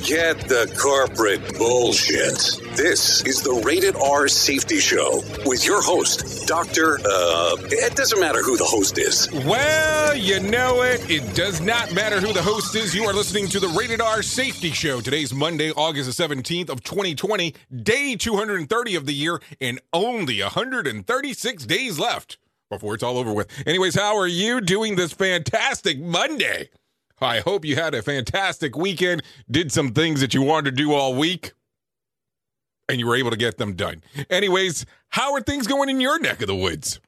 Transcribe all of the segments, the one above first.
Forget the corporate bullshit. This is the Rated R Safety Show with your host, Dr. Uh, it doesn't matter who the host is. Well, you know it. It does not matter who the host is. You are listening to the Rated R Safety Show. Today's Monday, August the 17th of 2020, day 230 of the year, and only 136 days left before it's all over with. Anyways, how are you doing this fantastic Monday? I hope you had a fantastic weekend, did some things that you wanted to do all week, and you were able to get them done. Anyways, how are things going in your neck of the woods?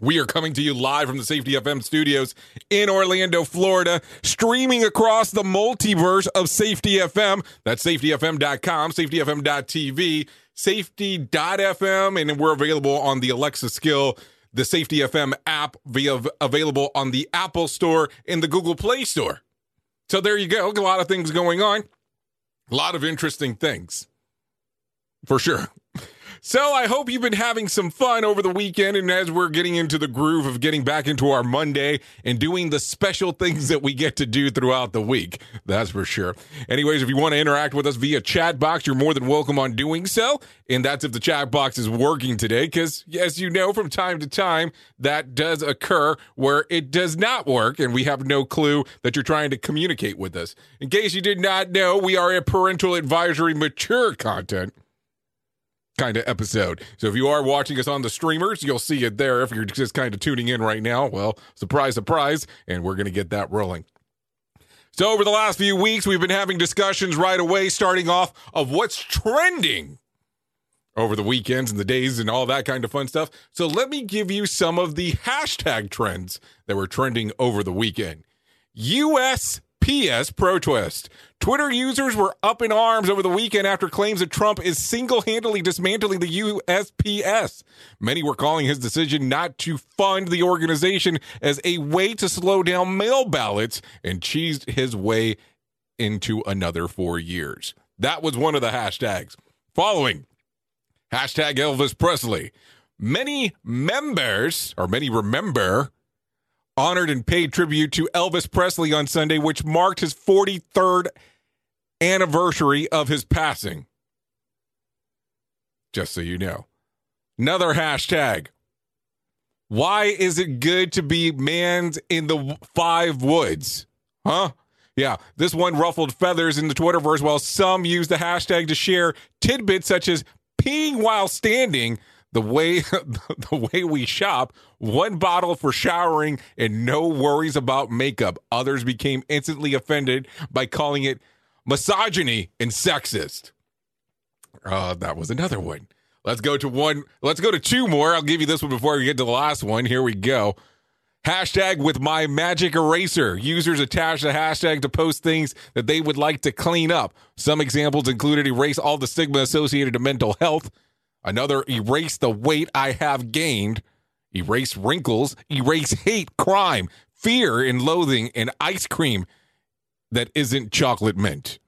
We are coming to you live from the Safety FM studios in Orlando, Florida, streaming across the multiverse of Safety FM. That's safetyfm.com, safetyfm.tv, safety.fm, and we're available on the Alexa skill, the Safety FM app, via available on the Apple Store and the Google Play Store. So there you go. A lot of things going on. A lot of interesting things. For sure. So I hope you've been having some fun over the weekend and as we're getting into the groove of getting back into our Monday and doing the special things that we get to do throughout the week. That's for sure. Anyways, if you want to interact with us via chat box, you're more than welcome on doing so. And that's if the chat box is working today because as you know from time to time that does occur where it does not work and we have no clue that you're trying to communicate with us. In case you did not know, we are a parental advisory mature content kind of episode. So if you are watching us on the streamers, you'll see it there. If you're just kind of tuning in right now, well, surprise, surprise, and we're going to get that rolling. So over the last few weeks, we've been having discussions right away, starting off of what's trending over the weekends and the days and all that kind of fun stuff. So let me give you some of the hashtag trends that were trending over the weekend. USPS protest. Twitter users were up in arms over the weekend after claims that Trump is single handedly dismantling the USPS. Many were calling his decision not to fund the organization as a way to slow down mail ballots and cheesed his way into another four years. That was one of the hashtags. Following hashtag Elvis Presley. Many members, or many remember, honored and paid tribute to Elvis Presley on Sunday, which marked his 43rd anniversary of his passing. Just so you know. Another hashtag. Why is it good to be manned in the five woods? Huh? Yeah, this one ruffled feathers in the Twitterverse while some use the hashtag to share tidbits such as peeing while standing, the way the way we shop, one bottle for showering, and no worries about makeup. Others became instantly offended by calling it misogyny and sexist. Uh, that was another one. Let's go to one. Let's go to two more. I'll give you this one before we get to the last one. Here we go. Hashtag with my magic eraser. Users attach the hashtag to post things that they would like to clean up. Some examples included erase all the stigma associated to mental health. Another, erase the weight I have gained. Erase wrinkles. Erase hate, crime, fear, and loathing, and ice cream that isn't chocolate mint.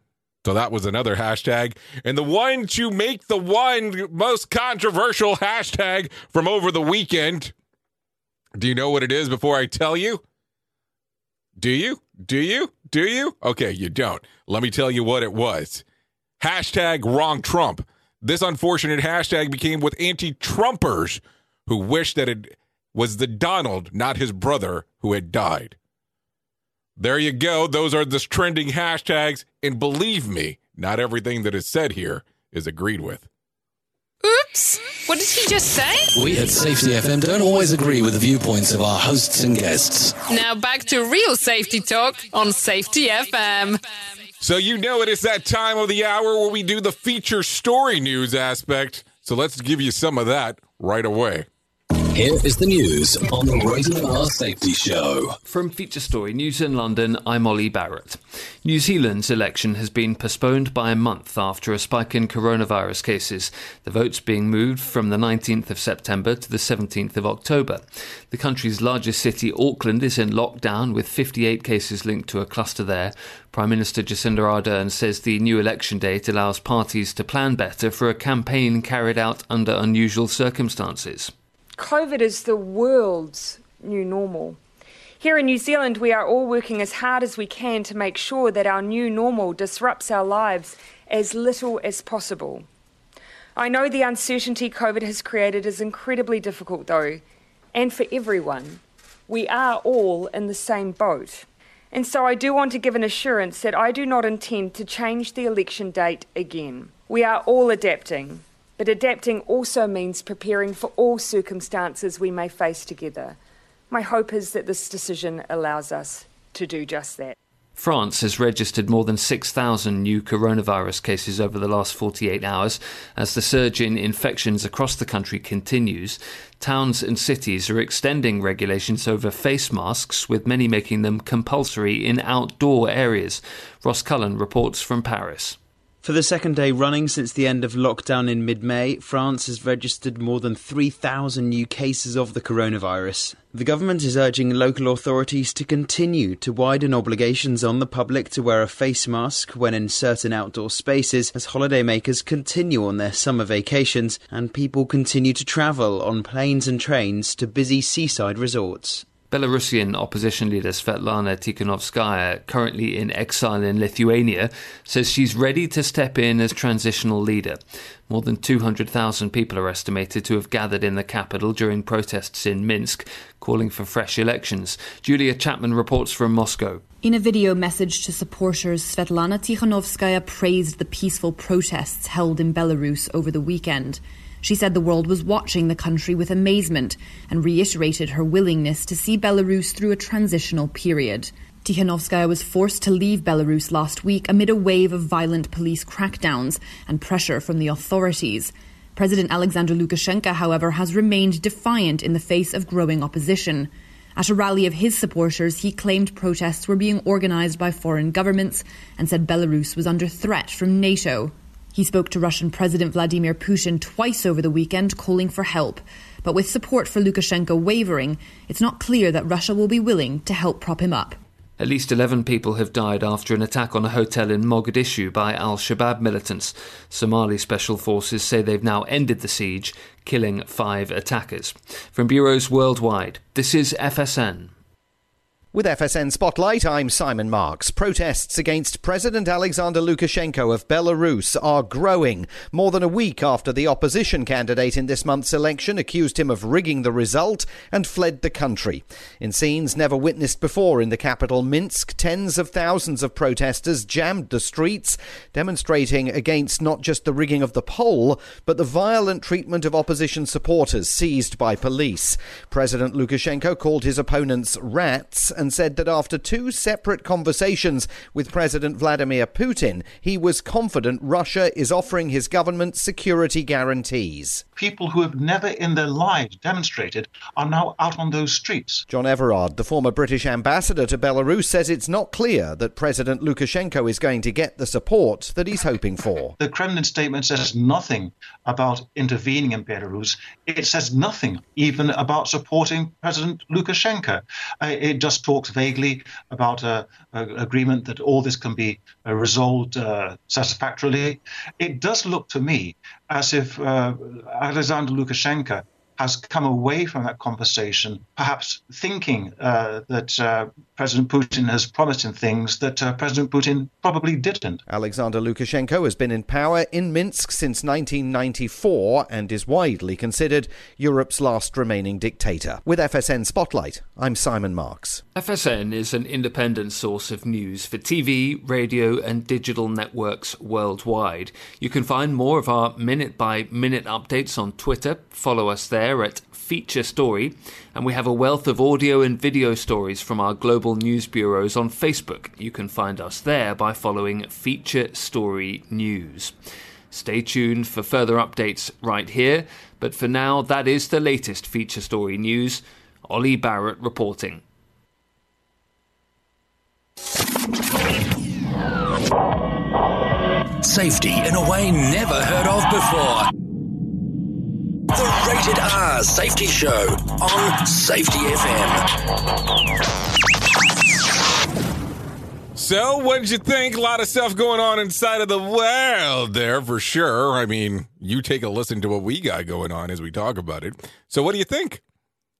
So that was another hashtag. And the one to make the one most controversial hashtag from over the weekend. Do you know what it is before I tell you? Do you? Do you? Do you? Okay, you don't. Let me tell you what it was. Hashtag wrong Trump. This unfortunate hashtag became with anti Trumpers who wish that it was the Donald, not his brother, who had died. There you go. Those are the trending hashtags. And believe me, not everything that is said here is agreed with. Oops! What did he just say? We at Safety FM don't always agree with the viewpoints of our hosts and guests. Now back to real safety talk on Safety FM. So, you know it is that time of the hour where we do the feature story news aspect. So, let's give you some of that right away. Here is the news on the Rated R Safety Show. From Feature Story News in London, I'm Ollie Barrett. New Zealand's election has been postponed by a month after a spike in coronavirus cases, the votes being moved from the 19th of September to the 17th of October. The country's largest city, Auckland, is in lockdown with 58 cases linked to a cluster there. Prime Minister Jacinda Ardern says the new election date allows parties to plan better for a campaign carried out under unusual circumstances. COVID is the world's new normal. Here in New Zealand, we are all working as hard as we can to make sure that our new normal disrupts our lives as little as possible. I know the uncertainty COVID has created is incredibly difficult, though, and for everyone. We are all in the same boat. And so I do want to give an assurance that I do not intend to change the election date again. We are all adapting, but adapting also means preparing for all circumstances we may face together. My hope is that this decision allows us to do just that. France has registered more than 6,000 new coronavirus cases over the last 48 hours. As the surge in infections across the country continues, towns and cities are extending regulations over face masks, with many making them compulsory in outdoor areas. Ross Cullen reports from Paris. For the second day running since the end of lockdown in mid May, France has registered more than 3,000 new cases of the coronavirus. The government is urging local authorities to continue to widen obligations on the public to wear a face mask when in certain outdoor spaces as holidaymakers continue on their summer vacations and people continue to travel on planes and trains to busy seaside resorts. Belarusian opposition leader Svetlana Tikhanovskaya, currently in exile in Lithuania, says she's ready to step in as transitional leader. More than 200,000 people are estimated to have gathered in the capital during protests in Minsk, calling for fresh elections. Julia Chapman reports from Moscow. In a video message to supporters, Svetlana Tikhanovskaya praised the peaceful protests held in Belarus over the weekend. She said the world was watching the country with amazement and reiterated her willingness to see Belarus through a transitional period. Tikhanovskaya was forced to leave Belarus last week amid a wave of violent police crackdowns and pressure from the authorities. President Alexander Lukashenko, however, has remained defiant in the face of growing opposition. At a rally of his supporters, he claimed protests were being organised by foreign governments and said Belarus was under threat from NATO. He spoke to Russian President Vladimir Putin twice over the weekend, calling for help. But with support for Lukashenko wavering, it's not clear that Russia will be willing to help prop him up. At least 11 people have died after an attack on a hotel in Mogadishu by al Shabaab militants. Somali special forces say they've now ended the siege, killing five attackers. From bureaus worldwide, this is FSN. With FSN Spotlight, I'm Simon Marks. Protests against President Alexander Lukashenko of Belarus are growing. More than a week after the opposition candidate in this month's election accused him of rigging the result and fled the country. In scenes never witnessed before in the capital, Minsk, tens of thousands of protesters jammed the streets, demonstrating against not just the rigging of the poll, but the violent treatment of opposition supporters seized by police. President Lukashenko called his opponents rats and said that after two separate conversations with President Vladimir Putin, he was confident Russia is offering his government security guarantees. People who have never in their lives demonstrated are now out on those streets. John Everard, the former British ambassador to Belarus, says it's not clear that President Lukashenko is going to get the support that he's hoping for. The Kremlin statement says nothing about intervening in Belarus. It says nothing even about supporting President Lukashenko. Uh, it just talks vaguely about an agreement that all this can be uh, resolved uh, satisfactorily. It does look to me as if uh, Alexander Lukashenko has come away from that conversation, perhaps thinking uh, that uh, President Putin has promised him things that uh, President Putin probably didn't. Alexander Lukashenko has been in power in Minsk since 1994 and is widely considered Europe's last remaining dictator. With FSN Spotlight, I'm Simon Marks. FSN is an independent source of news for TV, radio, and digital networks worldwide. You can find more of our minute by minute updates on Twitter. Follow us there at Feature Story, and we have a wealth of audio and video stories from our global news bureaus on Facebook. You can find us there by following Feature Story News. Stay tuned for further updates right here, but for now, that is the latest Feature Story news. Ollie Barrett reporting. Safety in a way never heard of before. The Rated R Safety Show on Safety FM. So, what did you think? A lot of stuff going on inside of the world there for sure. I mean, you take a listen to what we got going on as we talk about it. So, what do you think?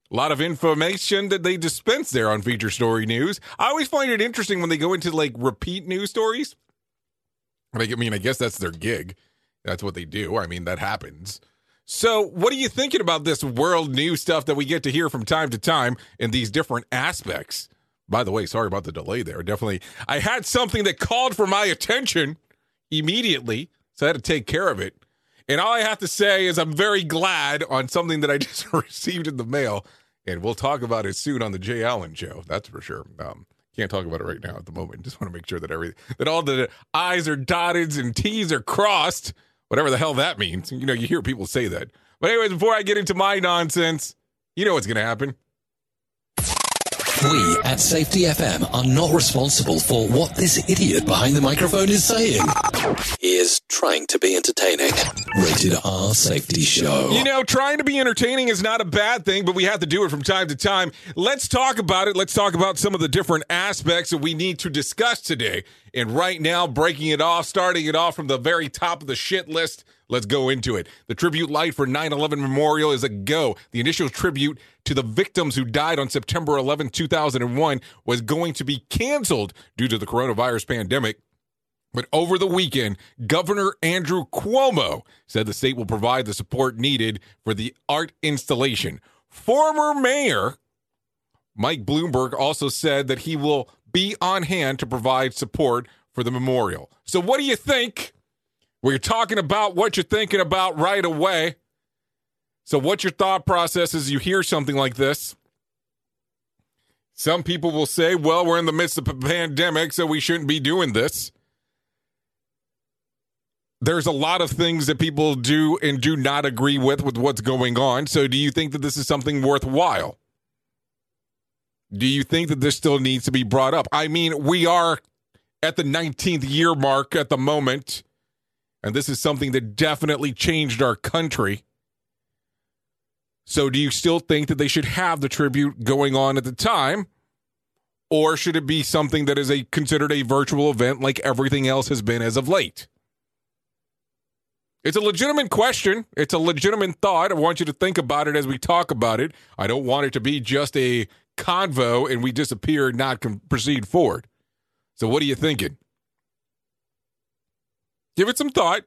A lot of information that they dispense there on Feature Story News. I always find it interesting when they go into like repeat news stories. I mean, I guess that's their gig. That's what they do. I mean, that happens. So, what are you thinking about this world news stuff that we get to hear from time to time in these different aspects? By the way, sorry about the delay there. Definitely, I had something that called for my attention immediately, so I had to take care of it. And all I have to say is I'm very glad on something that I just received in the mail, and we'll talk about it soon on the Jay Allen Show. That's for sure. Um, can't talk about it right now at the moment. Just want to make sure that every that all the I's are dotted and T's are crossed. Whatever the hell that means. You know, you hear people say that. But anyways, before I get into my nonsense, you know what's going to happen. We at Safety FM are not responsible for what this idiot behind the microphone is saying. He is trying to be entertaining. Rated R Safety Show. You know, trying to be entertaining is not a bad thing, but we have to do it from time to time. Let's talk about it. Let's talk about some of the different aspects that we need to discuss today. And right now, breaking it off, starting it off from the very top of the shit list. Let's go into it. The tribute light for 9 11 Memorial is a go. The initial tribute to the victims who died on September 11, 2001, was going to be canceled due to the coronavirus pandemic. But over the weekend, Governor Andrew Cuomo said the state will provide the support needed for the art installation. Former Mayor Mike Bloomberg also said that he will be on hand to provide support for the memorial. So, what do you think? We're talking about what you're thinking about right away. So, what's your thought process as you hear something like this? Some people will say, well, we're in the midst of a pandemic, so we shouldn't be doing this. There's a lot of things that people do and do not agree with with what's going on. So, do you think that this is something worthwhile? Do you think that this still needs to be brought up? I mean, we are at the 19th year mark at the moment and this is something that definitely changed our country. So, do you still think that they should have the tribute going on at the time? Or should it be something that is a considered a virtual event like everything else has been as of late? It's a legitimate question. It's a legitimate thought. I want you to think about it as we talk about it. I don't want it to be just a convo and we disappear, and not proceed forward. So, what are you thinking? Give it some thought.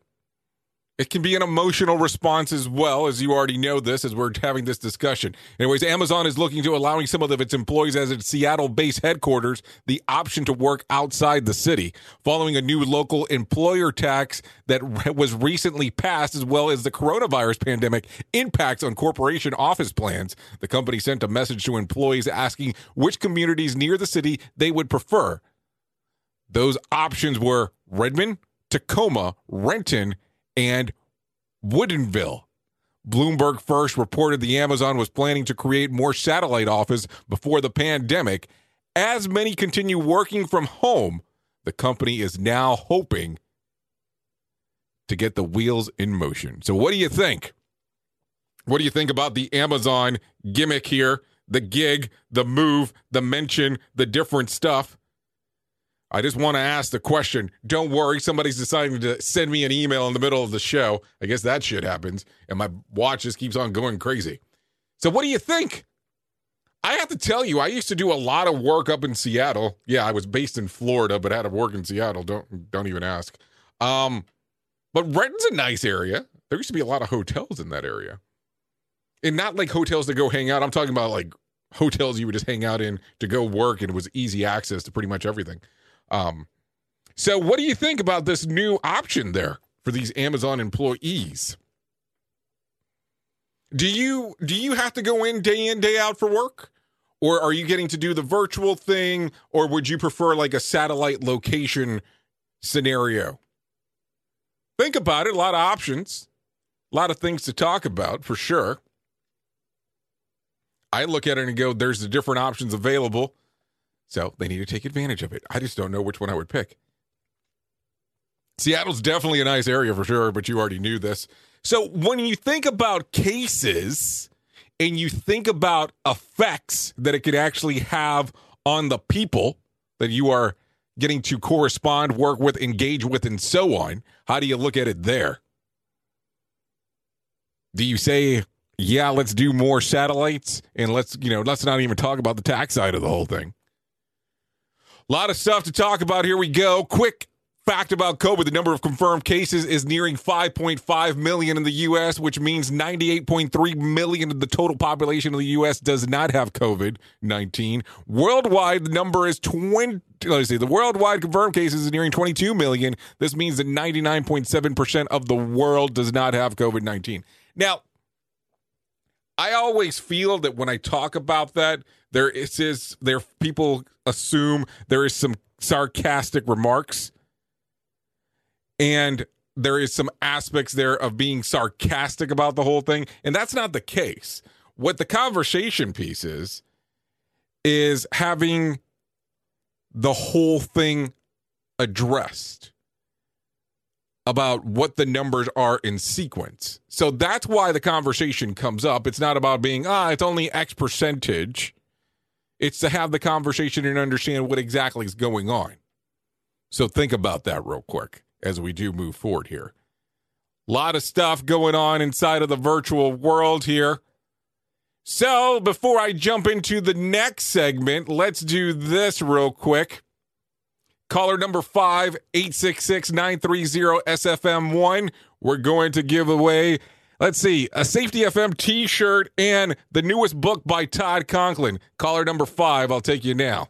It can be an emotional response as well, as you already know this, as we're having this discussion. Anyways, Amazon is looking to allowing some of its employees as its Seattle based headquarters the option to work outside the city, following a new local employer tax that was recently passed, as well as the coronavirus pandemic impacts on corporation office plans. The company sent a message to employees asking which communities near the city they would prefer. Those options were Redmond, Tacoma, Renton, and Woodinville. Bloomberg first reported the Amazon was planning to create more satellite office before the pandemic. As many continue working from home, the company is now hoping to get the wheels in motion. So, what do you think? What do you think about the Amazon gimmick here? The gig, the move, the mention, the different stuff. I just want to ask the question. Don't worry, somebody's deciding to send me an email in the middle of the show. I guess that shit happens, and my watch just keeps on going crazy. So, what do you think? I have to tell you, I used to do a lot of work up in Seattle. Yeah, I was based in Florida, but had to work in Seattle. Don't don't even ask. Um, but Renton's a nice area. There used to be a lot of hotels in that area, and not like hotels to go hang out. I'm talking about like hotels you would just hang out in to go work, and it was easy access to pretty much everything. Um, so, what do you think about this new option there for these Amazon employees? Do you do you have to go in day in day out for work, or are you getting to do the virtual thing, or would you prefer like a satellite location scenario? Think about it. A lot of options, a lot of things to talk about for sure. I look at it and go, "There's the different options available." So they need to take advantage of it. I just don't know which one I would pick. Seattle's definitely a nice area for sure, but you already knew this. So when you think about cases and you think about effects that it could actually have on the people that you are getting to correspond, work with, engage with, and so on, how do you look at it there? Do you say, yeah, let's do more satellites and let's, you know, let's not even talk about the tax side of the whole thing? A lot of stuff to talk about. Here we go. Quick fact about COVID the number of confirmed cases is nearing 5.5 million in the U.S., which means 98.3 million of the total population of the U.S. does not have COVID 19. Worldwide, the number is 20. Let's see, the worldwide confirmed cases is nearing 22 million. This means that 99.7% of the world does not have COVID 19. Now, I always feel that when I talk about that, there is, is there people assume there is some sarcastic remarks. And there is some aspects there of being sarcastic about the whole thing. And that's not the case. What the conversation piece is is having the whole thing addressed about what the numbers are in sequence. So that's why the conversation comes up. It's not about being, ah, it's only X percentage. It's to have the conversation and understand what exactly is going on. So think about that real quick as we do move forward here. A lot of stuff going on inside of the virtual world here. So before I jump into the next segment, let's do this real quick. Caller number five, 866 930 SFM1. We're going to give away, let's see, a Safety FM t shirt and the newest book by Todd Conklin. Caller number five, I'll take you now.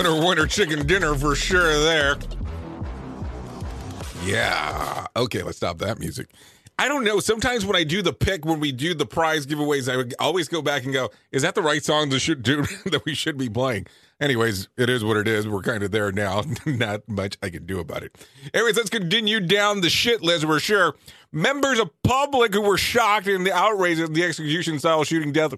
Winner, winner, chicken dinner for sure there. Yeah. Okay, let's stop that music. I don't know. Sometimes when I do the pick, when we do the prize giveaways, I would always go back and go, "Is that the right song that should do that we should be playing?" Anyways, it is what it is. We're kind of there now. Not much I can do about it. Anyways, let's continue down the shit list We're sure. Members of public who were shocked in the outrage of the execution style shooting death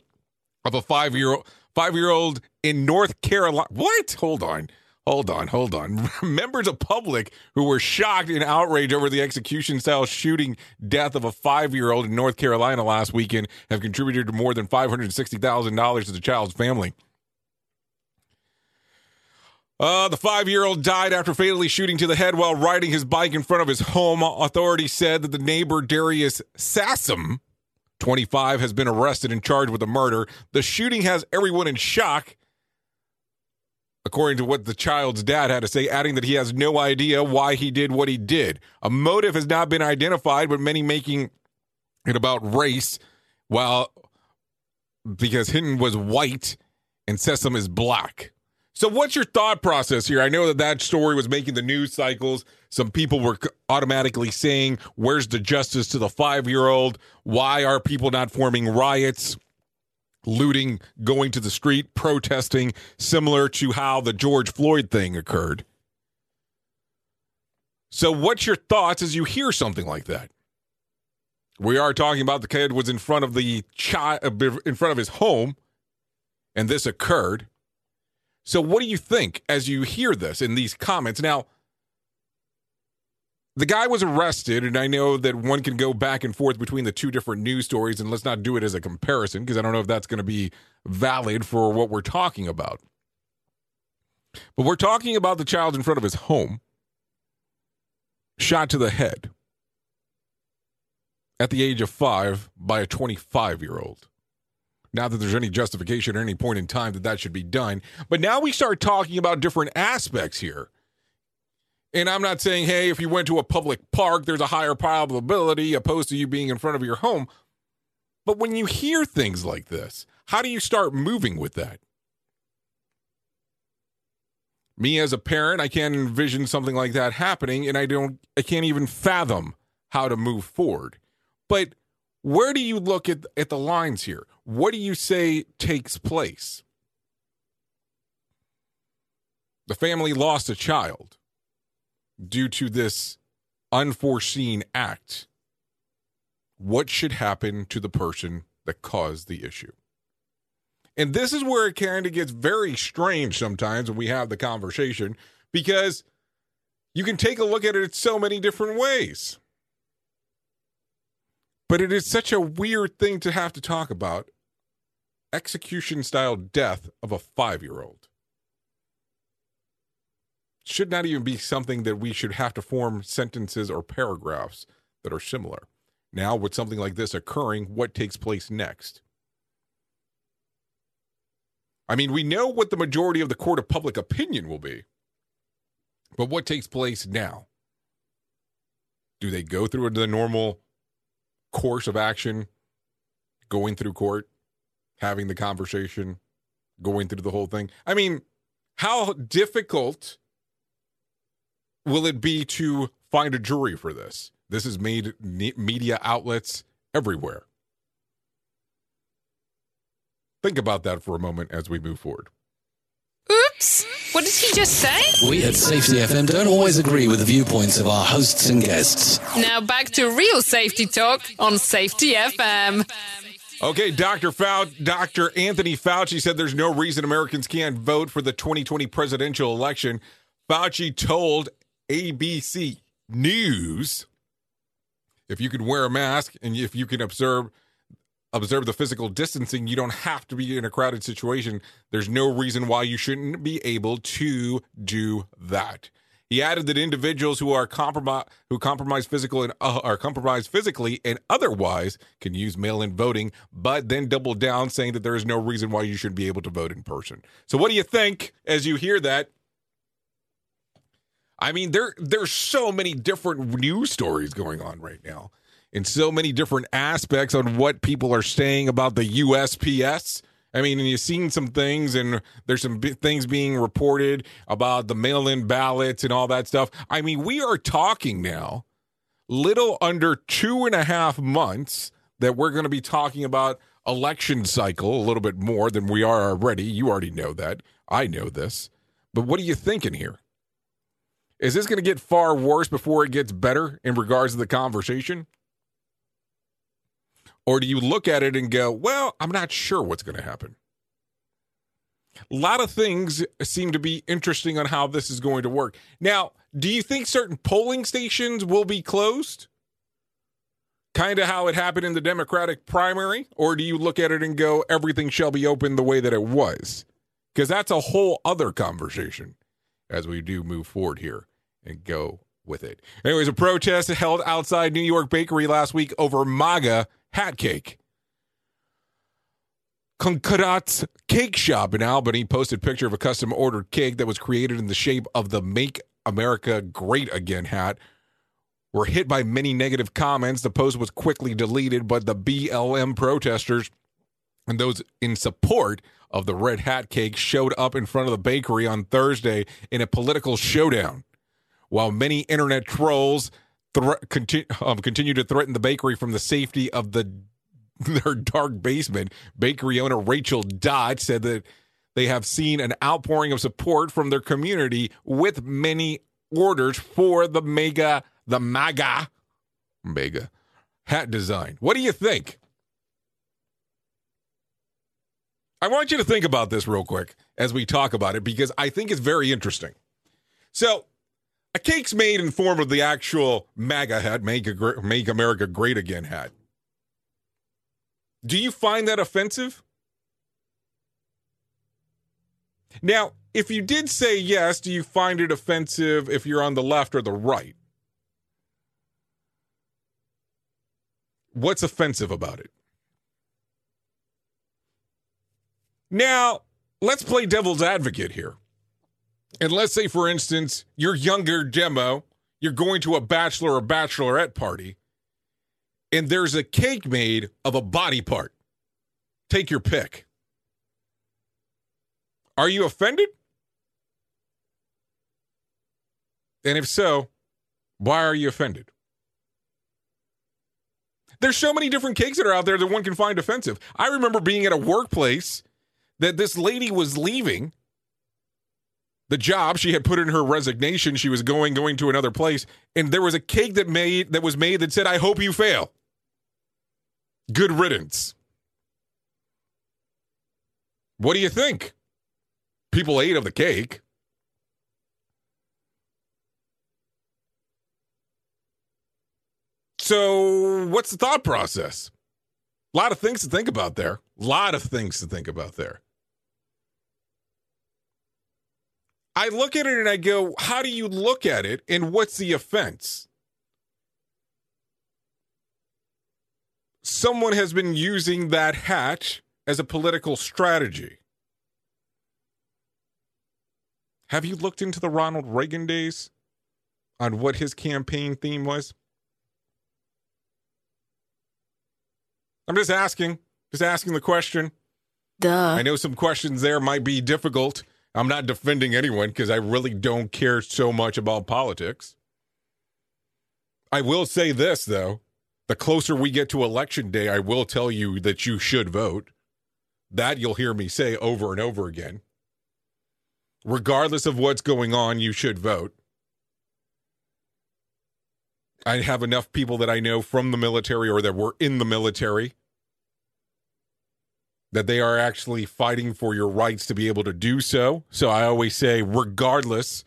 of a five year old five year old in North Carolina. What? Hold on. Hold on, hold on. Members of public who were shocked and outraged over the execution style shooting death of a five year old in North Carolina last weekend have contributed to more than $560,000 to the child's family. Uh, the five year old died after fatally shooting to the head while riding his bike in front of his home. Authorities said that the neighbor, Darius Sessom, 25, has been arrested and charged with the murder. The shooting has everyone in shock according to what the child's dad had to say, adding that he has no idea why he did what he did. A motive has not been identified, but many making it about race, while because Hinton was white and Sessom is black. So, what's your thought process here? I know that that story was making the news cycles. Some people were automatically saying, Where's the justice to the five year old? Why are people not forming riots? looting, going to the street, protesting, similar to how the George Floyd thing occurred. So, what's your thoughts as you hear something like that? We are talking about the kid was in front of the child, uh, in front of his home, and this occurred. So, what do you think as you hear this in these comments? Now, the guy was arrested, and I know that one can go back and forth between the two different news stories, and let's not do it as a comparison because I don't know if that's going to be valid for what we're talking about. But we're talking about the child in front of his home, shot to the head at the age of five by a 25 year old. Not that there's any justification at any point in time that that should be done. But now we start talking about different aspects here and I'm not saying, hey, if you went to a public park, there's a higher probability opposed to you being in front of your home. But when you hear things like this, how do you start moving with that? Me as a parent, I can't envision something like that happening, and I don't, I can't even fathom how to move forward. But where do you look at, at the lines here? What do you say takes place? The family lost a child due to this unforeseen act, what should happen to the person that caused the issue? And this is where it kind of gets very strange sometimes when we have the conversation because you can take a look at it so many different ways. But it is such a weird thing to have to talk about execution style death of a five year old should not even be something that we should have to form sentences or paragraphs that are similar. Now, with something like this occurring, what takes place next? I mean, we know what the majority of the court of public opinion will be, but what takes place now? Do they go through the normal course of action, going through court, having the conversation, going through the whole thing? I mean, how difficult will it be to find a jury for this? This has made media outlets everywhere. Think about that for a moment as we move forward. Oops! What did he just say? We at Safety FM don't always agree with the viewpoints of our hosts and guests. Now back to real safety talk on Safety FM. Okay, Dr. Fauci, Dr. Anthony Fauci said there's no reason Americans can't vote for the 2020 presidential election. Fauci told ABC News. If you can wear a mask and if you can observe observe the physical distancing, you don't have to be in a crowded situation. There's no reason why you shouldn't be able to do that. He added that individuals who are compromise who compromise physical and uh, are compromised physically and otherwise can use mail-in voting, but then doubled down saying that there is no reason why you shouldn't be able to vote in person. So what do you think as you hear that? I mean, there there's so many different news stories going on right now, and so many different aspects on what people are saying about the USPS I mean, and you've seen some things, and there's some b- things being reported about the mail in ballots and all that stuff. I mean, we are talking now, little under two and a half months, that we're going to be talking about election cycle a little bit more than we are already. You already know that. I know this. But what are you thinking here? Is this going to get far worse before it gets better in regards to the conversation? Or do you look at it and go, well, I'm not sure what's going to happen? A lot of things seem to be interesting on how this is going to work. Now, do you think certain polling stations will be closed? Kind of how it happened in the Democratic primary? Or do you look at it and go, everything shall be open the way that it was? Because that's a whole other conversation as we do move forward here and go with it. Anyways, a protest held outside New York Bakery last week over MAGA hat cake. Concordat's Cake Shop in Albany posted a picture of a custom ordered cake that was created in the shape of the Make America Great Again hat. Were hit by many negative comments. The post was quickly deleted, but the BLM protesters and those in support of the red hat cake showed up in front of the bakery on Thursday in a political showdown. While many internet trolls thre- conti- um, continue to threaten the bakery from the safety of the their dark basement, bakery owner Rachel Dodd said that they have seen an outpouring of support from their community with many orders for the mega the MAGA mega hat design. What do you think? I want you to think about this real quick as we talk about it because I think it's very interesting. So, a cake's made in form of the actual MAGA hat, make, make America Great Again hat. Do you find that offensive? Now, if you did say yes, do you find it offensive if you're on the left or the right? What's offensive about it? Now, let's play devil's advocate here. And let's say, for instance, you're younger demo, you're going to a bachelor or bachelorette party, and there's a cake made of a body part. Take your pick. Are you offended? And if so, why are you offended? There's so many different cakes that are out there that one can find offensive. I remember being at a workplace that this lady was leaving the job she had put in her resignation she was going going to another place and there was a cake that made that was made that said i hope you fail. Good riddance. What do you think? People ate of the cake. So what's the thought process? A lot of things to think about there. A lot of things to think about there I look at it and I go, how do you look at it and what's the offense? Someone has been using that hat as a political strategy. Have you looked into the Ronald Reagan days on what his campaign theme was? I'm just asking, just asking the question. Duh. I know some questions there might be difficult I'm not defending anyone because I really don't care so much about politics. I will say this, though. The closer we get to election day, I will tell you that you should vote. That you'll hear me say over and over again. Regardless of what's going on, you should vote. I have enough people that I know from the military or that were in the military that they are actually fighting for your rights to be able to do so. So I always say, regardless,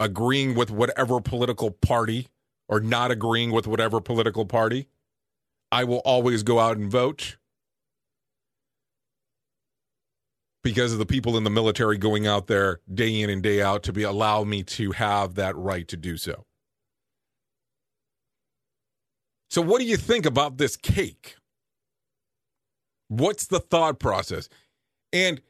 agreeing with whatever political party or not agreeing with whatever political party, I will always go out and vote because of the people in the military going out there day in and day out to be allow me to have that right to do so. So what do you think about this cake? What's the thought process? And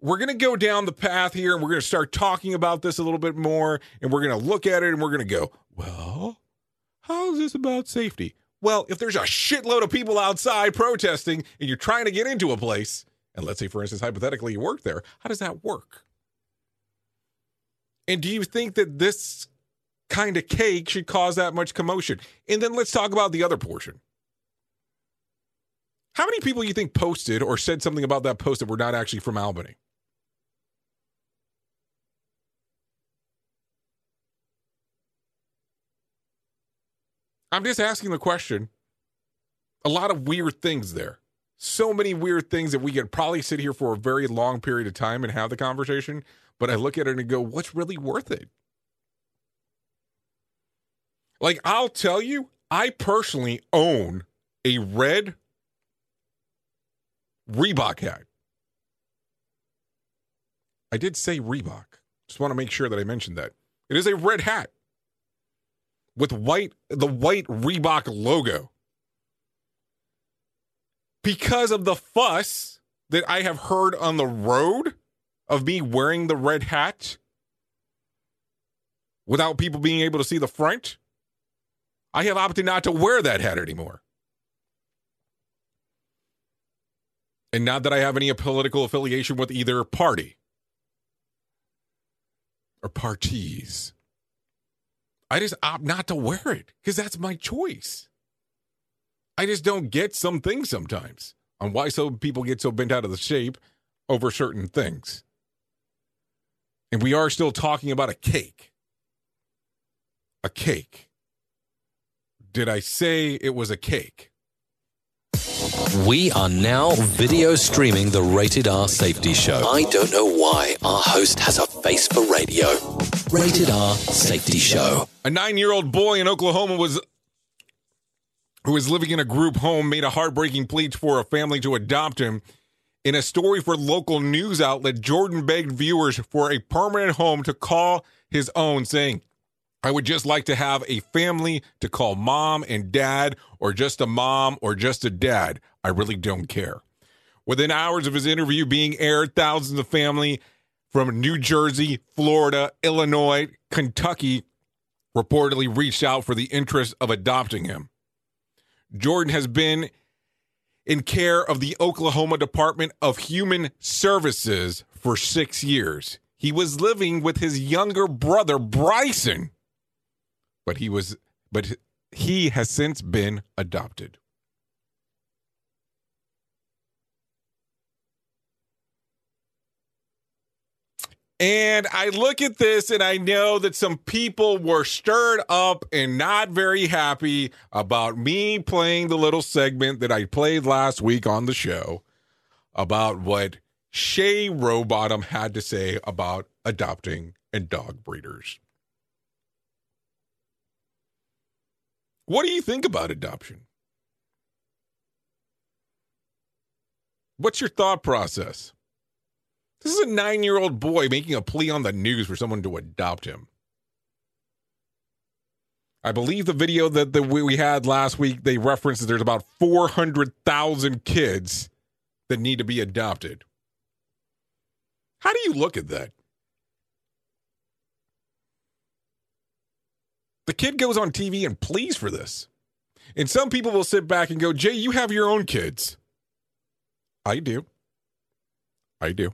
we're going to go down the path here and we're going to start talking about this a little bit more and we're going to look at it and we're going to go, well, how is this about safety? Well, if there's a shitload of people outside protesting and you're trying to get into a place and let's say, for instance, hypothetically, you work there, how does that work? And do you think that this kind of cake should cause that much commotion? And then let's talk about the other portion. How many people you think posted or said something about that post that were not actually from Albany? I'm just asking the question. A lot of weird things there. So many weird things that we could probably sit here for a very long period of time and have the conversation. But I look at it and go, what's really worth it? Like, I'll tell you, I personally own a red Reebok hat. I did say Reebok. Just want to make sure that I mentioned that. It is a red hat with white the white Reebok logo. Because of the fuss that I have heard on the road of me wearing the red hat without people being able to see the front, I have opted not to wear that hat anymore. And not that I have any political affiliation with either party or parties. I just opt not to wear it because that's my choice. I just don't get some things sometimes on why some people get so bent out of the shape over certain things. And we are still talking about a cake. A cake. Did I say it was a cake? We are now video streaming the Rated R Safety Show. I don't know why our host has a face for radio. Rated R Safety Show. A nine year old boy in Oklahoma was who was living in a group home made a heartbreaking plea for a family to adopt him. In a story for local news outlet, Jordan begged viewers for a permanent home to call his own, saying, I would just like to have a family to call mom and dad, or just a mom or just a dad. I really don't care. Within hours of his interview being aired, thousands of family from New Jersey, Florida, Illinois, Kentucky reportedly reached out for the interest of adopting him. Jordan has been in care of the Oklahoma Department of Human Services for six years. He was living with his younger brother, Bryson, but he was, but he has since been adopted. And I look at this and I know that some people were stirred up and not very happy about me playing the little segment that I played last week on the show about what Shay Rowbottom had to say about adopting and dog breeders. What do you think about adoption? What's your thought process? This is a nine year old boy making a plea on the news for someone to adopt him. I believe the video that the, we had last week, they referenced that there's about 400,000 kids that need to be adopted. How do you look at that? The kid goes on TV and pleads for this. And some people will sit back and go, Jay, you have your own kids. I do. I do.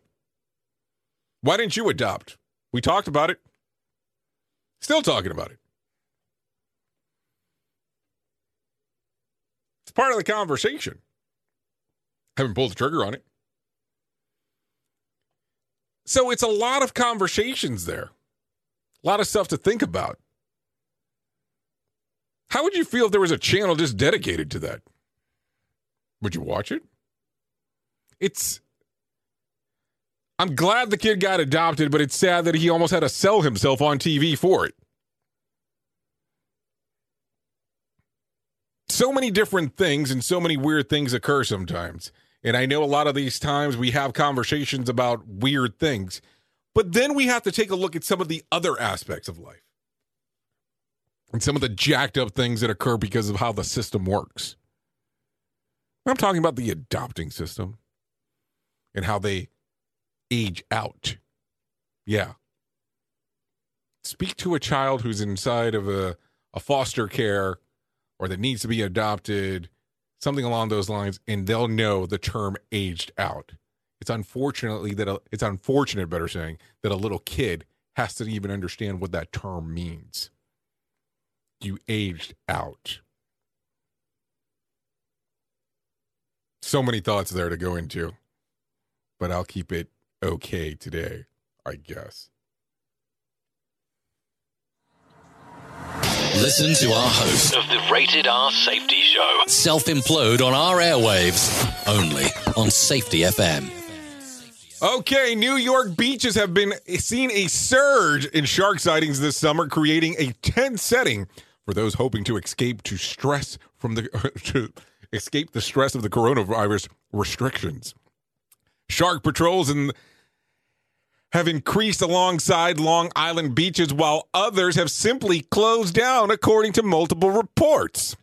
Why didn't you adopt? We talked about it. Still talking about it. It's part of the conversation. Haven't pulled the trigger on it. So it's a lot of conversations there, a lot of stuff to think about. How would you feel if there was a channel just dedicated to that? Would you watch it? It's I'm glad the kid got adopted, but it's sad that he almost had to sell himself on TV for it. So many different things and so many weird things occur sometimes. And I know a lot of these times we have conversations about weird things, but then we have to take a look at some of the other aspects of life and some of the jacked up things that occur because of how the system works. I'm talking about the adopting system and how they age out. Yeah. Speak to a child who's inside of a, a foster care or that needs to be adopted, something along those lines, and they'll know the term aged out. It's unfortunately that a, it's unfortunate, better saying, that a little kid has to even understand what that term means. You aged out. So many thoughts there to go into, but I'll keep it okay today, I guess. Listen to our host of the Rated R Safety Show self implode on our airwaves only on Safety FM. Okay, New York beaches have been seen a surge in shark sightings this summer, creating a tense setting for those hoping to escape to stress from the to escape the stress of the coronavirus restrictions. Shark patrols and have increased alongside Long Island beaches, while others have simply closed down, according to multiple reports.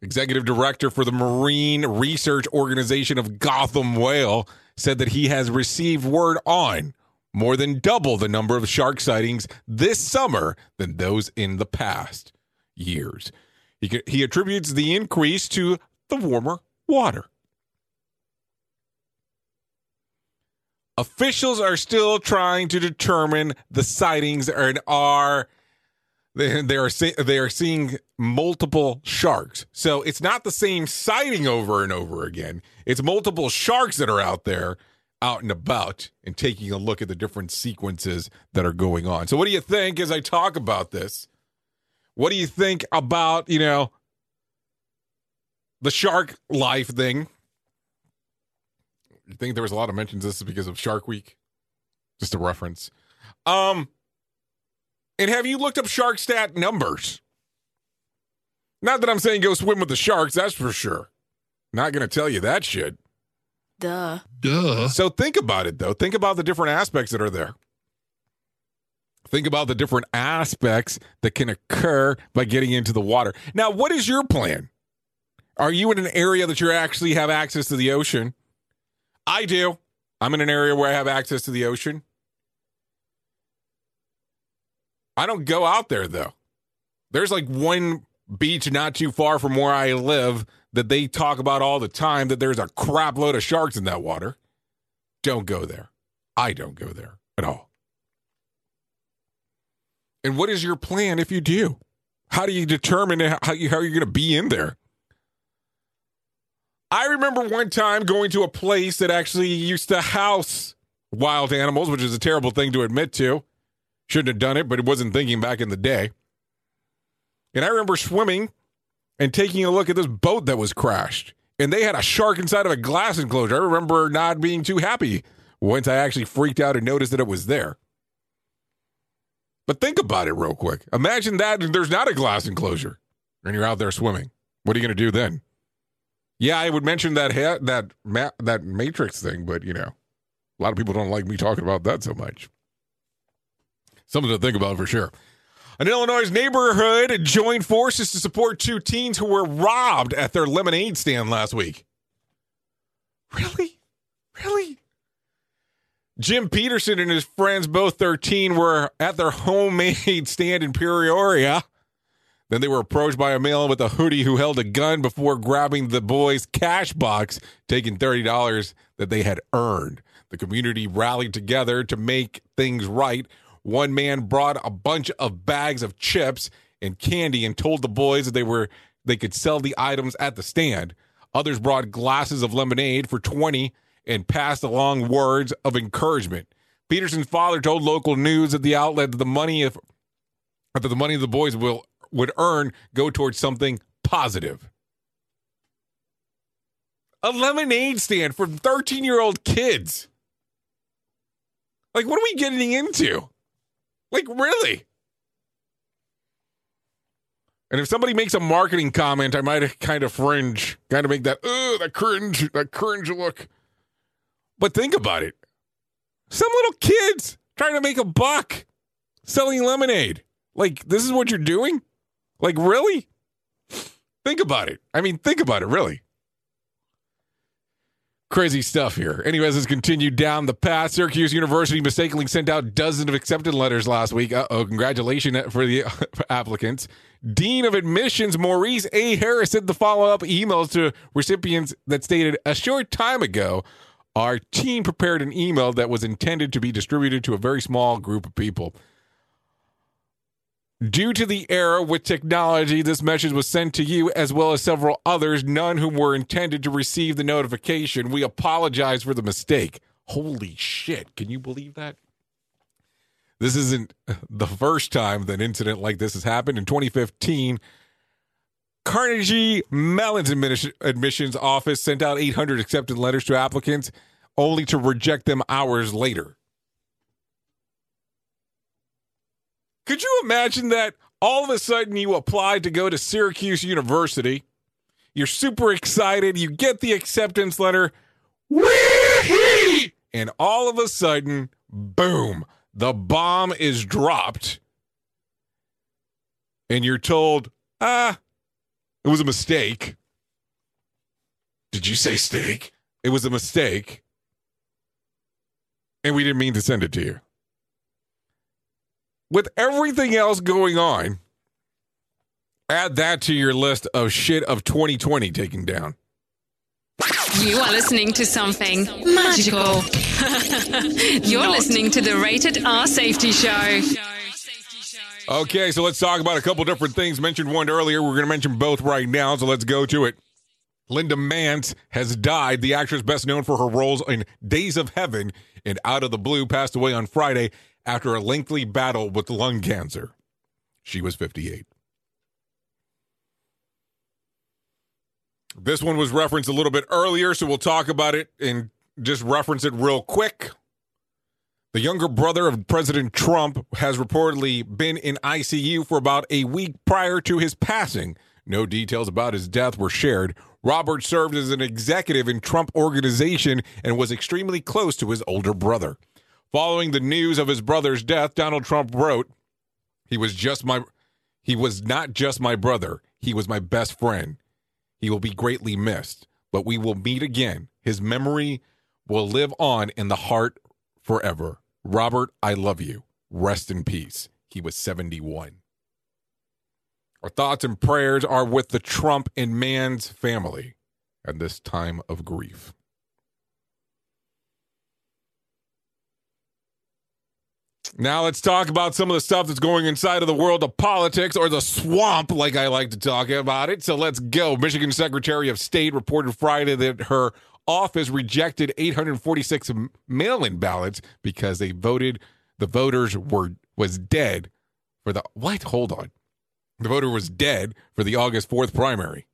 Executive director for the Marine Research Organization of Gotham Whale said that he has received word on more than double the number of shark sightings this summer than those in the past years. He, he attributes the increase to the warmer water. Officials are still trying to determine the sightings and are they, they are they are seeing multiple sharks. So it's not the same sighting over and over again. It's multiple sharks that are out there out and about and taking a look at the different sequences that are going on. So what do you think as I talk about this? What do you think about, you know, the shark life thing? You think there was a lot of mentions this is because of Shark Week? Just a reference. Um and have you looked up shark stat numbers? Not that I'm saying go swim with the sharks, that's for sure. Not going to tell you that shit. Duh. Duh. So think about it though. Think about the different aspects that are there. Think about the different aspects that can occur by getting into the water. Now, what is your plan? Are you in an area that you actually have access to the ocean? I do. I'm in an area where I have access to the ocean. I don't go out there though. There's like one beach not too far from where I live that they talk about all the time that there's a crap load of sharks in that water. Don't go there. I don't go there at all. And what is your plan if you do? How do you determine how, you, how you're going to be in there? I remember one time going to a place that actually used to house wild animals, which is a terrible thing to admit to. Shouldn't have done it, but it wasn't thinking back in the day. And I remember swimming and taking a look at this boat that was crashed. And they had a shark inside of a glass enclosure. I remember not being too happy once I actually freaked out and noticed that it was there. But think about it real quick. Imagine that there's not a glass enclosure and you're out there swimming. What are you going to do then? Yeah, I would mention that ha- that ma- that Matrix thing, but you know, a lot of people don't like me talking about that so much. Something to think about for sure. An Illinois neighborhood joined forces to support two teens who were robbed at their lemonade stand last week. Really? Really? Jim Peterson and his friends, both 13, were at their homemade stand in Peoria. Then they were approached by a male with a hoodie who held a gun before grabbing the boys' cash box, taking $30 that they had earned. The community rallied together to make things right. One man brought a bunch of bags of chips and candy and told the boys that they were they could sell the items at the stand. Others brought glasses of lemonade for 20 and passed along words of encouragement. Peterson's father told local news at the outlet that the money if that the money the boys will would earn go towards something positive. A lemonade stand for 13 year old kids. Like, what are we getting into? Like, really? And if somebody makes a marketing comment, I might kind of fringe, kind of make that, oh, that cringe, that cringe look. But think about it. Some little kids trying to make a buck selling lemonade. Like, this is what you're doing? Like, really? Think about it. I mean, think about it, really. Crazy stuff here. Anyways, let's continue down the path. Syracuse University mistakenly sent out dozens of acceptance letters last week. Oh, congratulations for the applicants. Dean of Admissions Maurice A. Harris sent the follow up emails to recipients that stated a short time ago, our team prepared an email that was intended to be distributed to a very small group of people. Due to the error with technology, this message was sent to you as well as several others, none whom were intended to receive the notification. We apologize for the mistake. Holy shit. Can you believe that? This isn't the first time that an incident like this has happened. In 2015, Carnegie Mellon's admissions office sent out 800 accepted letters to applicants only to reject them hours later. Could you imagine that all of a sudden you apply to go to Syracuse University? You're super excited. You get the acceptance letter. Wee-hee! And all of a sudden, boom, the bomb is dropped. And you're told, ah, it was a mistake. Did you say steak? It was a mistake. And we didn't mean to send it to you with everything else going on, add that to your list of shit of 2020 taking down. You are listening to something magical. You're listening to the Rated R Safety Show. Okay, so let's talk about a couple different things. Mentioned one earlier. We're going to mention both right now, so let's go to it. Linda Manz has died. The actress, best known for her roles in Days of Heaven and Out of the Blue, passed away on Friday after a lengthy battle with lung cancer. She was 58. This one was referenced a little bit earlier, so we'll talk about it and just reference it real quick. The younger brother of President Trump has reportedly been in ICU for about a week prior to his passing. No details about his death were shared. Robert served as an executive in Trump organization and was extremely close to his older brother. Following the news of his brother's death, Donald Trump wrote, "He was just my he was not just my brother, he was my best friend. He will be greatly missed, but we will meet again. His memory will live on in the heart forever. Robert, I love you. Rest in peace." He was 71. Our thoughts and prayers are with the Trump and Manz family at this time of grief. Now let's talk about some of the stuff that's going inside of the world of politics or the swamp, like I like to talk about it. So let's go. Michigan Secretary of State reported Friday that her office rejected 846 mail-in ballots because they voted the voters were was dead for the what? Hold on. The voter was dead for the August 4th primary.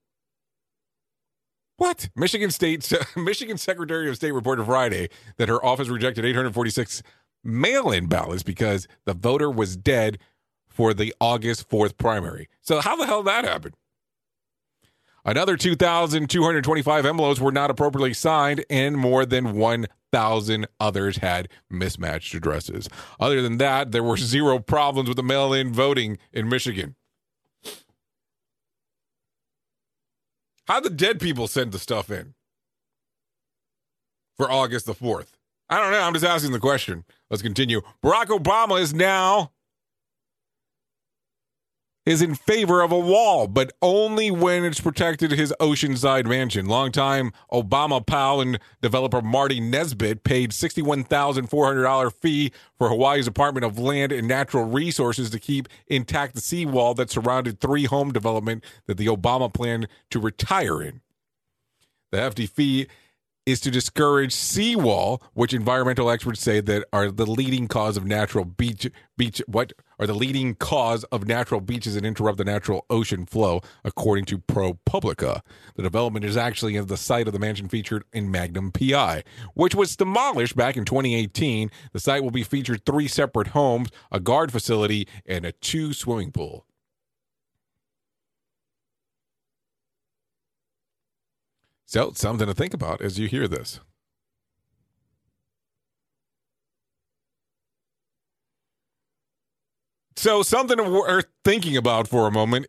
What? Michigan State Michigan Secretary of State reported Friday that her office rejected 846 mail in ballots because the voter was dead for the August 4th primary. So, how the hell that happen? Another 2,225 envelopes were not appropriately signed, and more than 1,000 others had mismatched addresses. Other than that, there were zero problems with the mail in voting in Michigan. How the dead people send the stuff in for August the 4th? I don't know. I'm just asking the question. Let's continue. Barack Obama is now is in favor of a wall, but only when it's protected his oceanside mansion. Longtime Obama pal and developer Marty Nesbitt paid $61,400 fee for Hawaii's Department of Land and Natural Resources to keep intact the seawall that surrounded three home development that the Obama planned to retire in. The hefty fee is to discourage seawall, which environmental experts say that are the leading cause of natural beach beach what are the leading cause of natural beaches and interrupt the natural ocean flow, according to ProPublica. The development is actually at the site of the mansion featured in Magnum PI, which was demolished back in 2018. The site will be featured three separate homes, a guard facility, and a two swimming pool. So, something to think about as you hear this. So, something worth thinking about for a moment.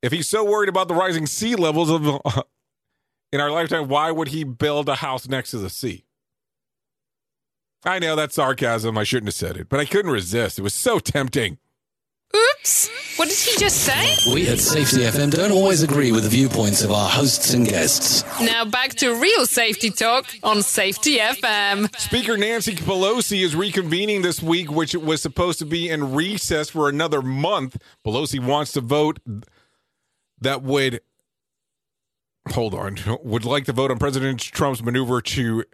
If he's so worried about the rising sea levels of uh, in our lifetime, why would he build a house next to the sea? I know that's sarcasm. I shouldn't have said it, but I couldn't resist. It was so tempting. Oops. What did he just say? We at Safety FM don't always agree with the viewpoints of our hosts and guests. Now back to real safety talk on Safety FM. Speaker Nancy Pelosi is reconvening this week, which was supposed to be in recess for another month. Pelosi wants to vote that would hold on would like to vote on President Trump's maneuver to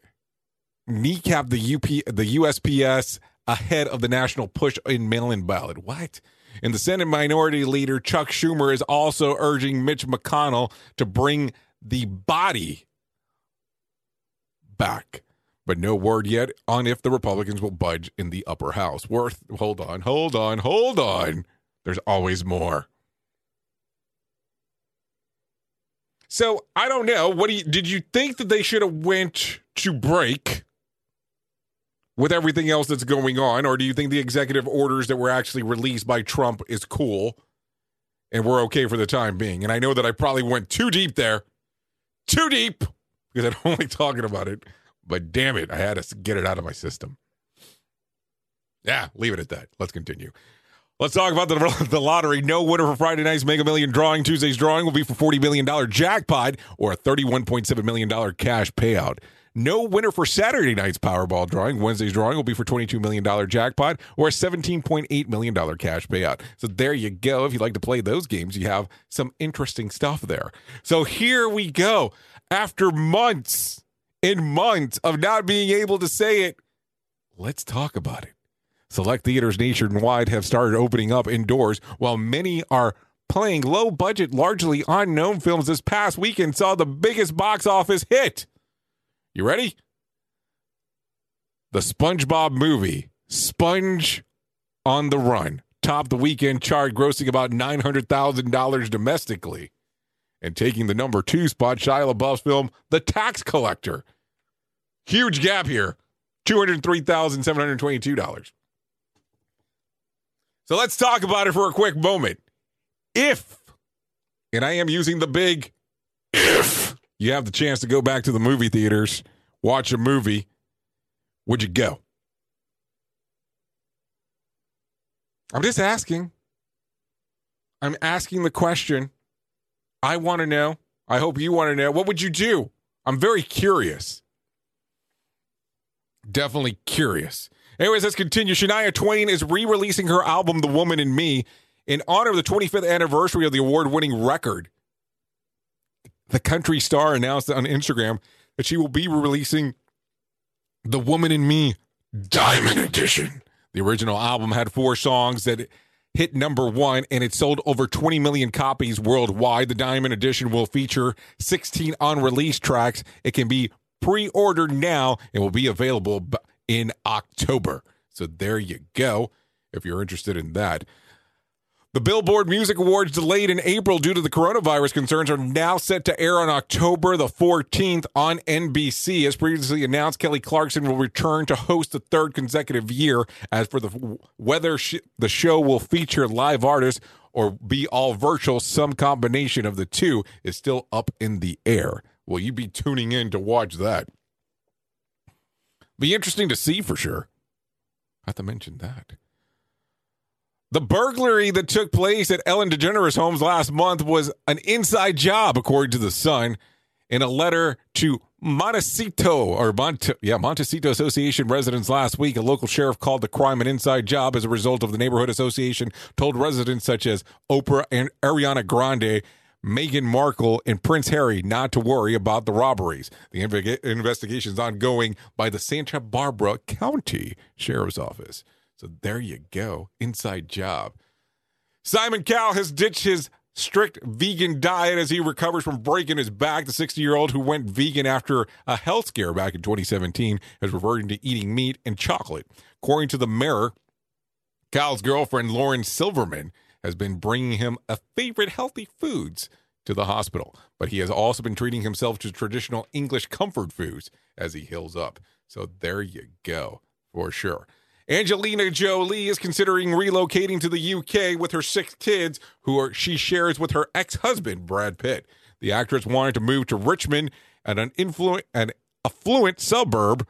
kneecap the UP the USPS ahead of the national push in mail-in ballot. What? And the Senate Minority Leader Chuck Schumer is also urging Mitch McConnell to bring the body back. But no word yet on if the Republicans will budge in the upper house. Worth, hold on, hold on, hold on. There's always more. So I don't know. What do you did you think that they should have went to break with everything else that's going on, or do you think the executive orders that were actually released by Trump is cool and we're okay for the time being? And I know that I probably went too deep there, too deep because I don't like talking about it. But damn it, I had to get it out of my system. Yeah, leave it at that. Let's continue. Let's talk about the, the lottery. No winner for Friday night's Mega Million drawing. Tuesday's drawing will be for $40 million jackpot or a $31.7 million cash payout. No winner for Saturday night's Powerball drawing. Wednesday's drawing will be for $22 million jackpot or a $17.8 million cash payout. So there you go. If you like to play those games, you have some interesting stuff there. So here we go. After months and months of not being able to say it, let's talk about it. Select theaters nationwide have started opening up indoors, while many are playing low budget, largely unknown films this past weekend saw the biggest box office hit. You ready? The SpongeBob movie, Sponge on the Run, topped the weekend chart, grossing about $900,000 domestically. And taking the number two spot, Shia LaBeouf's film, The Tax Collector. Huge gap here $203,722. So let's talk about it for a quick moment. If, and I am using the big if, you have the chance to go back to the movie theaters, watch a movie, would you go? I'm just asking. I'm asking the question. I want to know. I hope you want to know. What would you do? I'm very curious. Definitely curious. Anyways, let's continue. Shania Twain is re releasing her album, The Woman in Me, in honor of the 25th anniversary of the award winning record. The country star announced on Instagram that she will be releasing The Woman in Me Diamond Edition. The original album had four songs that hit number one and it sold over 20 million copies worldwide. The Diamond Edition will feature 16 unreleased tracks. It can be pre ordered now and will be available in October. So there you go if you're interested in that. The Billboard Music Awards delayed in April due to the coronavirus concerns are now set to air on October the 14th on NBC. As previously announced, Kelly Clarkson will return to host the third consecutive year. As for the whether sh- the show will feature live artists or be all virtual, some combination of the two is still up in the air. Will you be tuning in to watch that? Be interesting to see for sure. I have to mention that. The burglary that took place at Ellen DeGeneres' homes last month was an inside job, according to The Sun. In a letter to Montecito or Monte, yeah, Montecito Association residents last week, a local sheriff called the crime an inside job as a result of the neighborhood association told residents such as Oprah and Ariana Grande, Meghan Markle, and Prince Harry not to worry about the robberies. The investigation is ongoing by the Santa Barbara County Sheriff's Office. So there you go. Inside job. Simon Cowell has ditched his strict vegan diet as he recovers from breaking his back. The 60 year old who went vegan after a health scare back in 2017 has reverted to eating meat and chocolate. According to the Mirror, Cowell's girlfriend, Lauren Silverman, has been bringing him a favorite healthy foods to the hospital, but he has also been treating himself to traditional English comfort foods as he heals up. So there you go, for sure. Angelina Jolie is considering relocating to the UK with her six kids, who are, she shares with her ex husband, Brad Pitt. The actress wanted to move to Richmond, an influ- an affluent suburb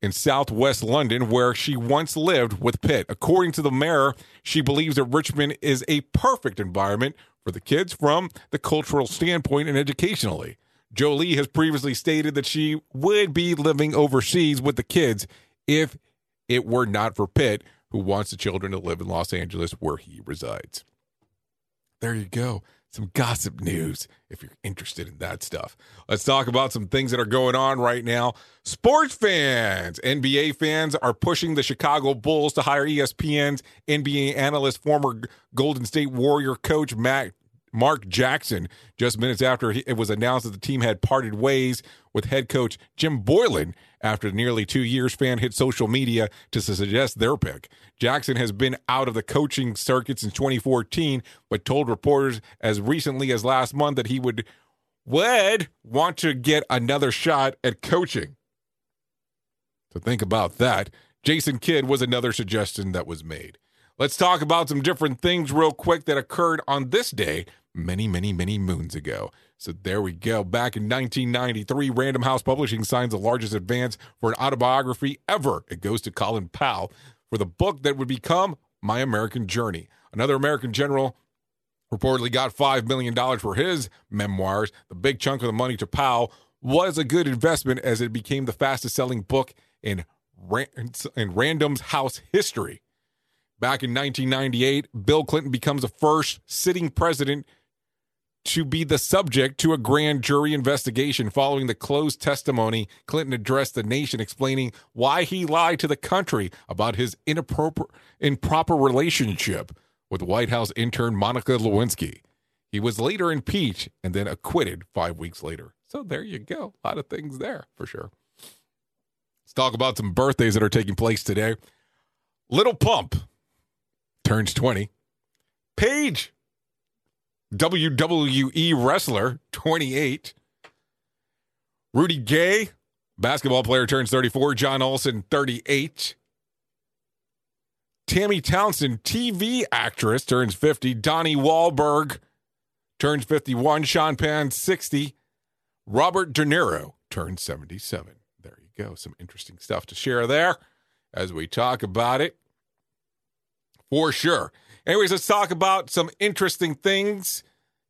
in southwest London, where she once lived with Pitt. According to the mayor, she believes that Richmond is a perfect environment for the kids from the cultural standpoint and educationally. Jolie has previously stated that she would be living overseas with the kids if it were not for Pitt, who wants the children to live in Los Angeles where he resides. There you go. Some gossip news if you're interested in that stuff. Let's talk about some things that are going on right now. Sports fans, NBA fans are pushing the Chicago Bulls to hire ESPN's NBA analyst, former Golden State Warrior coach Matt Mark Jackson just minutes after it was announced that the team had parted ways with head coach Jim Boylen after nearly two years. Fan hit social media to suggest their pick. Jackson has been out of the coaching circuit since 2014, but told reporters as recently as last month that he would would want to get another shot at coaching. So think about that. Jason Kidd was another suggestion that was made. Let's talk about some different things real quick that occurred on this day many, many, many moons ago. So there we go. Back in 1993, Random House Publishing signs the largest advance for an autobiography ever. It goes to Colin Powell for the book that would become My American Journey. Another American general reportedly got $5 million for his memoirs. The big chunk of the money to Powell was a good investment as it became the fastest selling book in, in Random's House history. Back in 1998, Bill Clinton becomes the first sitting president to be the subject to a grand jury investigation following the closed testimony. Clinton addressed the nation explaining why he lied to the country about his inappropriate improper relationship with White House intern Monica Lewinsky. He was later impeached and then acquitted 5 weeks later. So there you go. A lot of things there for sure. Let's talk about some birthdays that are taking place today. Little Pump turns 20. Paige WWE wrestler, 28. Rudy Gay, basketball player, turns 34. John Olson, 38. Tammy Townsend, TV actress, turns 50. Donnie Wahlberg turns 51. Sean Penn, 60. Robert De Niro turns 77. There you go. Some interesting stuff to share there as we talk about it. For sure. Anyways, let's talk about some interesting things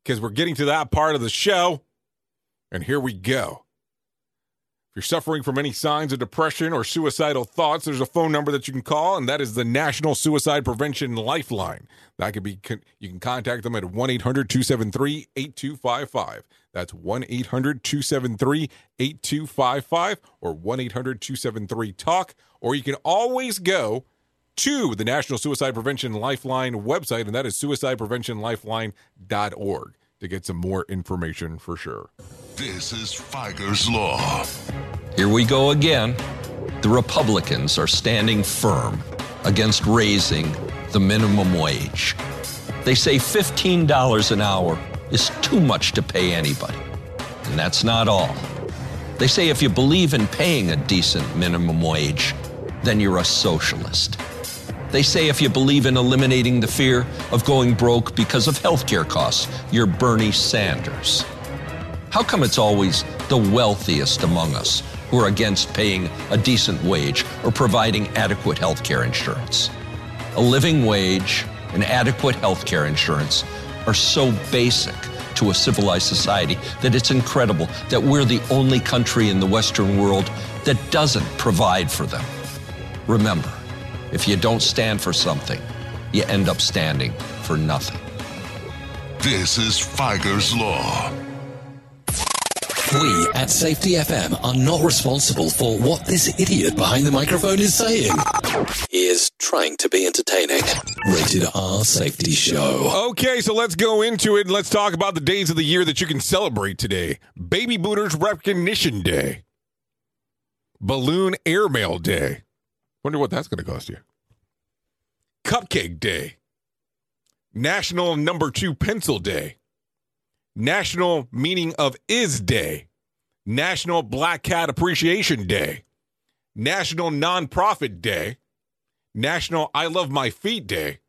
because we're getting to that part of the show. And here we go. If you're suffering from any signs of depression or suicidal thoughts, there's a phone number that you can call, and that is the National Suicide Prevention Lifeline. That could be you can contact them at 1-800-273-8255. That's 1-800-273-8255 or 1-800-273-TALK, or you can always go to the National Suicide Prevention Lifeline website, and that is suicidepreventionlifeline.org to get some more information for sure. This is Figur's Law. Here we go again. The Republicans are standing firm against raising the minimum wage. They say $15 an hour is too much to pay anybody. And that's not all. They say if you believe in paying a decent minimum wage, then you're a socialist. They say if you believe in eliminating the fear of going broke because of healthcare costs, you're Bernie Sanders. How come it's always the wealthiest among us who are against paying a decent wage or providing adequate healthcare insurance? A living wage and adequate healthcare insurance are so basic to a civilized society that it's incredible that we're the only country in the Western world that doesn't provide for them. Remember, if you don't stand for something, you end up standing for nothing. This is Figur's Law. We at Safety FM are not responsible for what this idiot behind the microphone is saying. He is trying to be entertaining. Rated R Safety Show. Okay, so let's go into it and let's talk about the days of the year that you can celebrate today. Baby Boomers Recognition Day. Balloon Airmail Day. Wonder what that's going to cost you. Cupcake Day. National Number Two Pencil Day. National Meaning of Is Day. National Black Cat Appreciation Day. National Nonprofit Day. National I Love My Feet Day.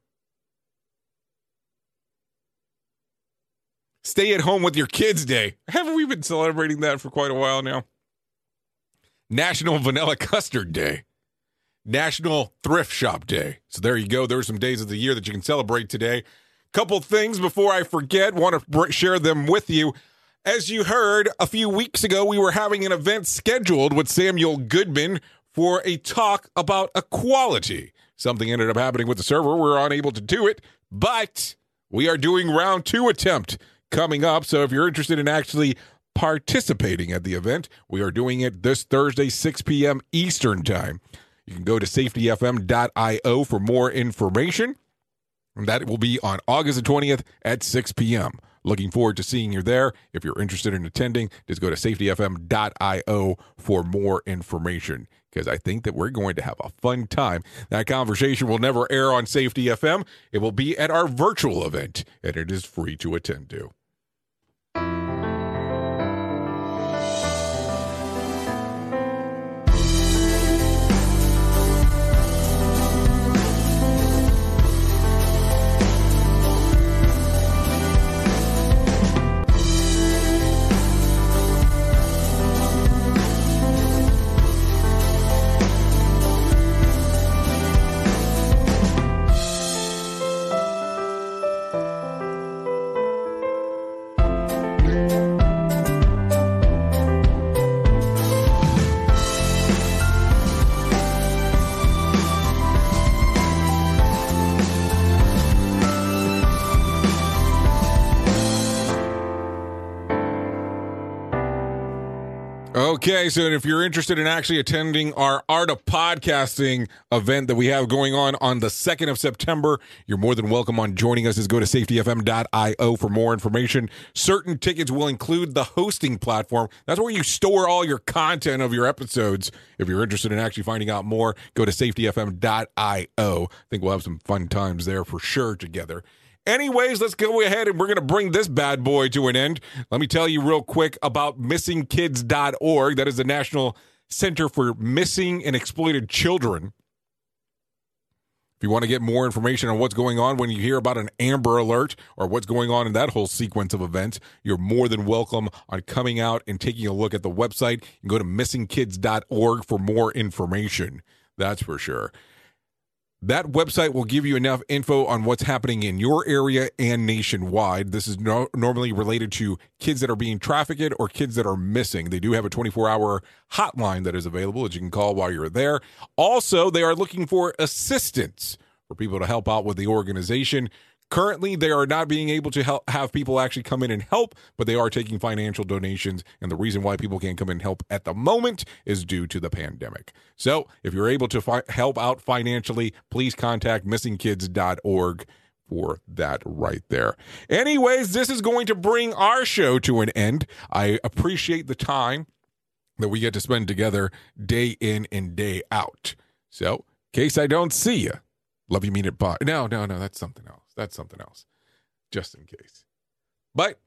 Stay at home with your kids day. Haven't we been celebrating that for quite a while now? National Vanilla Custard Day. National Thrift Shop Day. So there you go. There's some days of the year that you can celebrate today. Couple things before I forget, want to share them with you. As you heard a few weeks ago, we were having an event scheduled with Samuel Goodman for a talk about equality. Something ended up happening with the server. We were unable to do it, but we are doing round two attempt coming up. So if you're interested in actually participating at the event, we are doing it this Thursday, 6 p.m. Eastern Time. You can go to safetyfm.io for more information. And that will be on August the 20th at 6 p.m. Looking forward to seeing you there. If you're interested in attending, just go to safetyfm.io for more information because I think that we're going to have a fun time. That conversation will never air on Safety FM. It will be at our virtual event, and it is free to attend to. Okay, so if you're interested in actually attending our Art of Podcasting event that we have going on on the 2nd of September, you're more than welcome on joining us. Just go to safetyfm.io for more information. Certain tickets will include the hosting platform. That's where you store all your content of your episodes. If you're interested in actually finding out more, go to safetyfm.io. I think we'll have some fun times there for sure together. Anyways, let's go ahead and we're going to bring this bad boy to an end. Let me tell you real quick about missingkids.org. That is the National Center for Missing and Exploited Children. If you want to get more information on what's going on when you hear about an Amber Alert or what's going on in that whole sequence of events, you're more than welcome on coming out and taking a look at the website. You can go to missingkids.org for more information. That's for sure. That website will give you enough info on what's happening in your area and nationwide. This is no, normally related to kids that are being trafficked or kids that are missing. They do have a 24 hour hotline that is available that you can call while you're there. Also, they are looking for assistance for people to help out with the organization. Currently, they are not being able to help, have people actually come in and help, but they are taking financial donations. And the reason why people can't come in and help at the moment is due to the pandemic. So if you're able to fi- help out financially, please contact missingkids.org for that right there. Anyways, this is going to bring our show to an end. I appreciate the time that we get to spend together day in and day out. So, in case I don't see you, love you, mean it, bye. No, no, no, that's something else. That's something else, just in case. But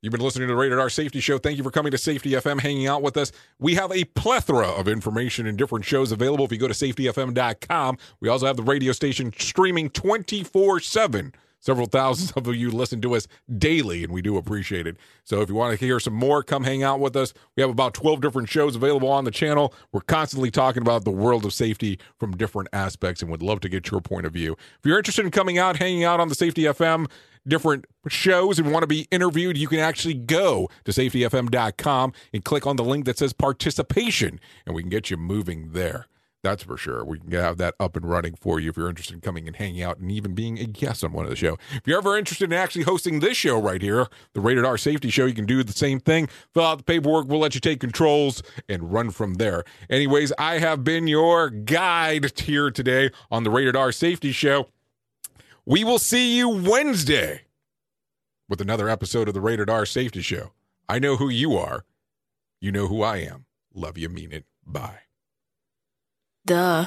You've been listening to the Rated R Safety Show. Thank you for coming to Safety FM, hanging out with us. We have a plethora of information and different shows available if you go to safetyfm.com. We also have the radio station streaming 24 7 Several thousands of you listen to us daily, and we do appreciate it. So if you want to hear some more, come hang out with us. We have about 12 different shows available on the channel. We're constantly talking about the world of safety from different aspects and would love to get your point of view. If you're interested in coming out, hanging out on the Safety FM, different shows and want to be interviewed, you can actually go to safetyfm.com and click on the link that says participation, and we can get you moving there. That's for sure. We can have that up and running for you if you're interested in coming and hanging out and even being a guest on one of the show. If you're ever interested in actually hosting this show right here, the Rated R Safety Show, you can do the same thing. Fill out the paperwork. We'll let you take controls and run from there. Anyways, I have been your guide here today on the Rated R Safety Show. We will see you Wednesday with another episode of the Rated R Safety Show. I know who you are. You know who I am. Love you, mean it. Bye. Duh.